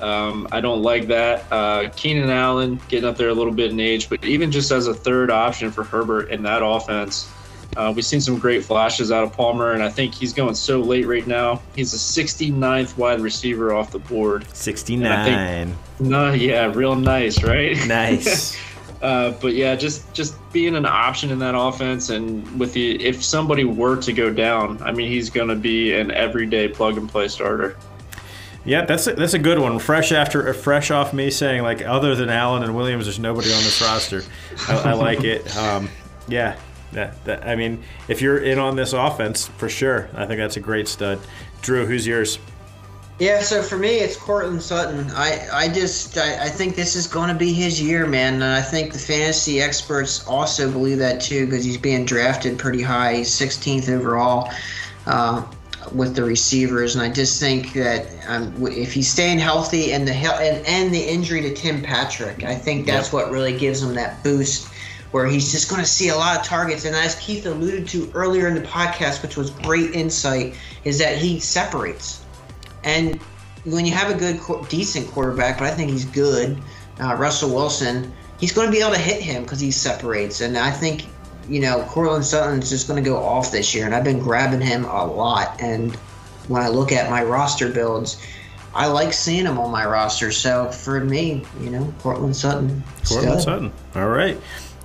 Um, I don't like that. Uh, Keenan Allen getting up there a little bit in age, but even just as a third option for Herbert in that offense, uh, we've seen some great flashes out of Palmer, and I think he's going so late right now. He's a 69th wide receiver off the board. 69. No, yeah, real nice, right? Nice. Uh, but yeah, just just being an option in that offense, and with the if somebody were to go down, I mean, he's going to be an everyday plug and play starter. Yeah, that's a, that's a good one. Fresh after, fresh off me saying like, other than Allen and Williams, there's nobody on this roster. I, I like it. Um, yeah, that, that, I mean, if you're in on this offense, for sure, I think that's a great stud. Drew, who's yours? Yeah, so for me, it's Courtland Sutton. I, I just I, I think this is going to be his year, man. And I think the fantasy experts also believe that too because he's being drafted pretty high. He's 16th overall uh, with the receivers, and I just think that um, if he's staying healthy and the and, and the injury to Tim Patrick, I think that's what really gives him that boost. Where he's just going to see a lot of targets, and as Keith alluded to earlier in the podcast, which was great insight, is that he separates. And when you have a good, decent quarterback, but I think he's good, uh, Russell Wilson, he's going to be able to hit him because he separates. And I think, you know, Courtland Sutton's just going to go off this year. And I've been grabbing him a lot. And when I look at my roster builds, I like seeing him on my roster. So for me, you know, Courtland Sutton. Courtland. Sutton. All right,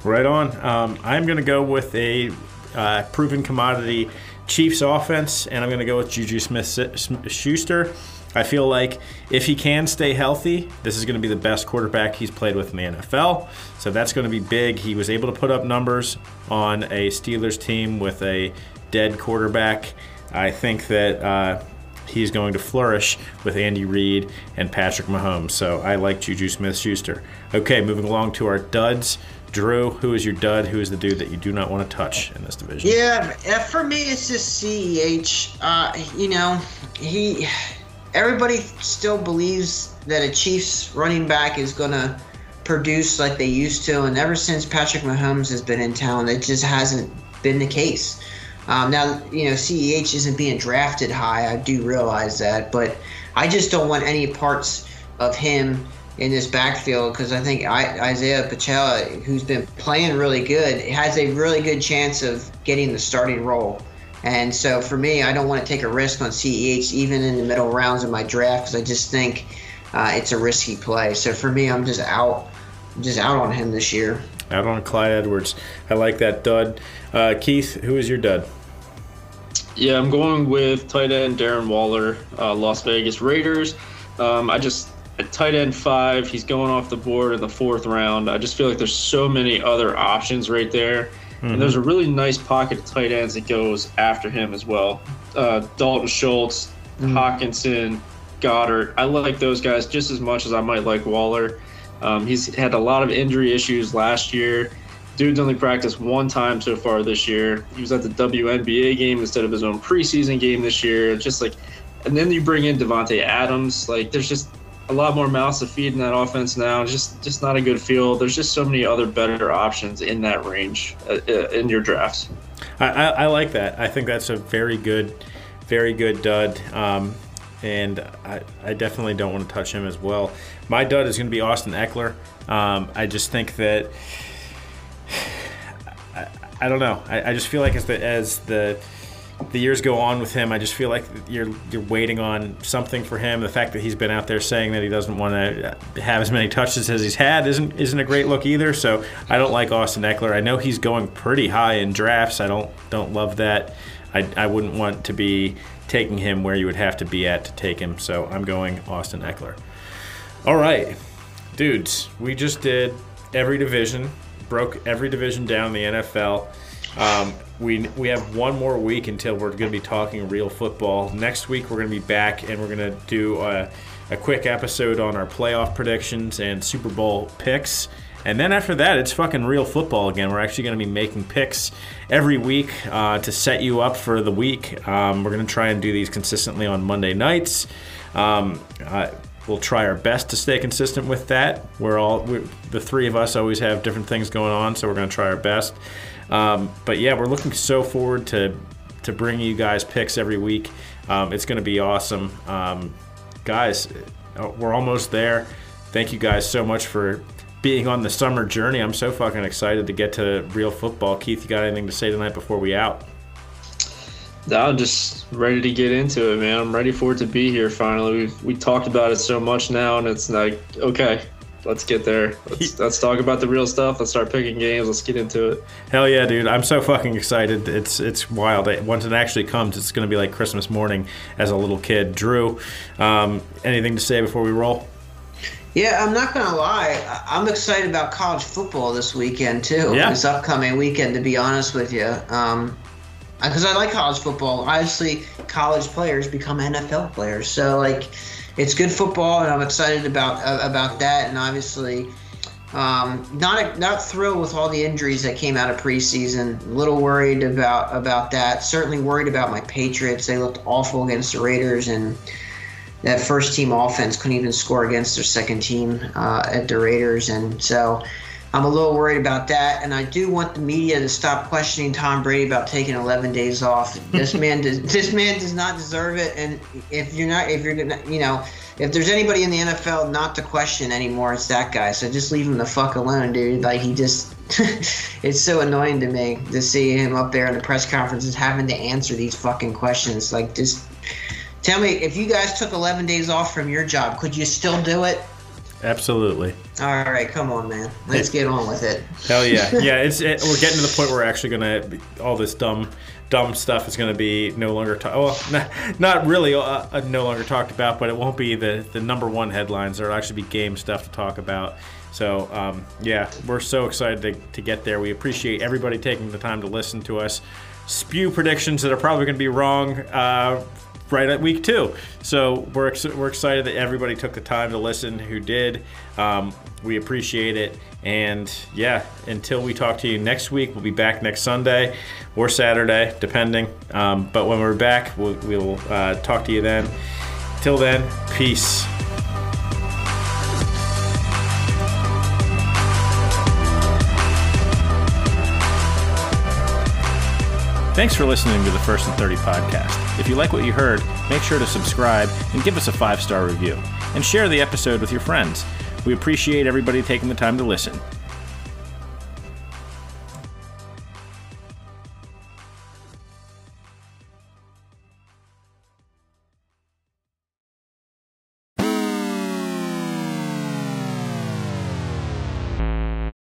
right on. Um, I'm going to go with a uh, proven commodity Chiefs offense, and I'm going to go with Juju Smith-Schuster. I feel like if he can stay healthy, this is going to be the best quarterback he's played with in the NFL. So that's going to be big. He was able to put up numbers on a Steelers team with a dead quarterback. I think that uh, he's going to flourish with Andy Reid and Patrick Mahomes. So I like Juju Smith Schuster. Okay, moving along to our duds. Drew, who is your dud? Who is the dude that you do not want to touch in this division? Yeah, uh, for me, it's just CEH. Uh, you know, he. Everybody still believes that a Chiefs running back is gonna produce like they used to, and ever since Patrick Mahomes has been in town, it just hasn't been the case. Um, now, you know, CEH isn't being drafted high. I do realize that, but I just don't want any parts of him in this backfield because I think I, Isaiah Pacheco, who's been playing really good, has a really good chance of getting the starting role. And so for me, I don't want to take a risk on CEH even in the middle rounds of my draft because I just think uh, it's a risky play. So for me, I'm just out, I'm just out on him this year. Out on Clyde Edwards. I like that dud. Uh, Keith, who is your dud? Yeah, I'm going with tight end Darren Waller, uh, Las Vegas Raiders. Um, I just at tight end five, he's going off the board in the fourth round. I just feel like there's so many other options right there, and there's a really nice pocket of tight ends that goes after him as well. Uh, Dalton Schultz, Hockenson, Goedert. I like those guys just as much as I might like Waller. Um, he's had a lot of injury issues last year. Dude's only practiced one time so far this year. He was at the WNBA game instead of his own preseason game this year. It's just like, and then you bring in Davante Adams. Like, there's just a lot more mouths to feed in that offense now. Just, just not a good feel. There's just so many other better options in that range uh, uh, in your drafts. I, I, I like that. I think that's a very good, very good dud. Um, and I, I definitely don't want to touch him as well. My dud is going to be Austin Ekeler. Um, I just think that I, I don't know. I, I just feel like as the as the the years go on with him, I just feel like you're you're waiting on something for him. The fact that he's been out there saying that he doesn't want to have as many touches as he's had isn't isn't a great look either. So I don't like Austin Ekeler. I know he's going pretty high in drafts. I don't don't love that. I, I wouldn't want to be taking him where you would have to be at to take him. So I'm going Austin Ekeler. All right, dudes, we just did every division, broke every division down the NFL. Um, we we have one more week until we're going to be talking real football. Next week we're going to be back and we're going to do a, a quick episode on our playoff predictions and Super Bowl picks. And then after that, it's fucking real football again. We're actually going to be making picks every week uh, to set you up for the week. Um, we're going to try and do these consistently on Monday nights. Um, we'll try our best to stay consistent with that. We're all we the three of us always have different things going on, so we're going to try our best. Um, but yeah, we're looking so forward to to bringing you guys picks every week. Um, it's going to be awesome, um, guys. uh, We're almost there. Thank you guys so much for being on the summer journey. I'm so fucking excited to get to real football. Keith, you got anything to say tonight before we out? I'm just ready to get into it, man. I'm ready for it to be here finally. We've we talked about it so much now, and it's like, okay, let's get there. Let's, let's talk about the real stuff. Let's start picking games. Let's get into it. Hell yeah, dude! I'm so fucking excited. It's it's wild. Once it actually comes, it's gonna be like Christmas morning as a little kid. Drew, um, anything to say before we roll? Yeah, I'm not gonna lie. I- I'm excited about college football this weekend too. Yeah. This upcoming weekend, to be honest with you, um, because I like college football. Obviously, college players become NFL players, so like, it's good football, and I'm excited about uh, about that. And obviously, um, not not thrilled with all the injuries that came out of preseason. A little worried about about that. Certainly worried about my Patriots. They looked awful against the Raiders, and that first team offense couldn't even score against their second team uh, at the Raiders, and so I'm a little worried about that. And I do want the media to stop questioning Tom Brady about taking 11 days off. This man does. This man does not deserve it. And if you're not, if you're gonna, you know, if there's anybody in the NFL not to question anymore, it's that guy. So just leave him the fuck alone, dude. Like he just. it's so annoying to me to see him up there in the press conferences having to answer these fucking questions. Like just Tell me, if you guys took 11 days off from your job, could you still do it? Absolutely. All right, come on, man. Let's get on with it. Hell yeah, yeah. It's it, we're getting to the point where we're actually gonna all this dumb, dumb stuff is gonna be no longer talk. Well, not, not really uh, uh, no longer talked about, but it won't be the the number one headlines. There'll actually be game stuff to talk about. So um, yeah, we're so excited to, to get there. We appreciate everybody taking the time to listen to us spew predictions that are probably going to be wrong uh, right at week two. So we're, ex- we're excited that everybody took the time to listen who did. Um, we appreciate it. And yeah, until we talk to you next week, we'll be back next Sunday or Saturday, depending. Um, but when we're back, we'll, we'll uh, talk to you then. Till then, peace. Thanks for listening to the First and 30 podcast. If you like what you heard, make sure to subscribe and give us a five star review. And share the episode with your friends. We appreciate everybody taking the time to listen.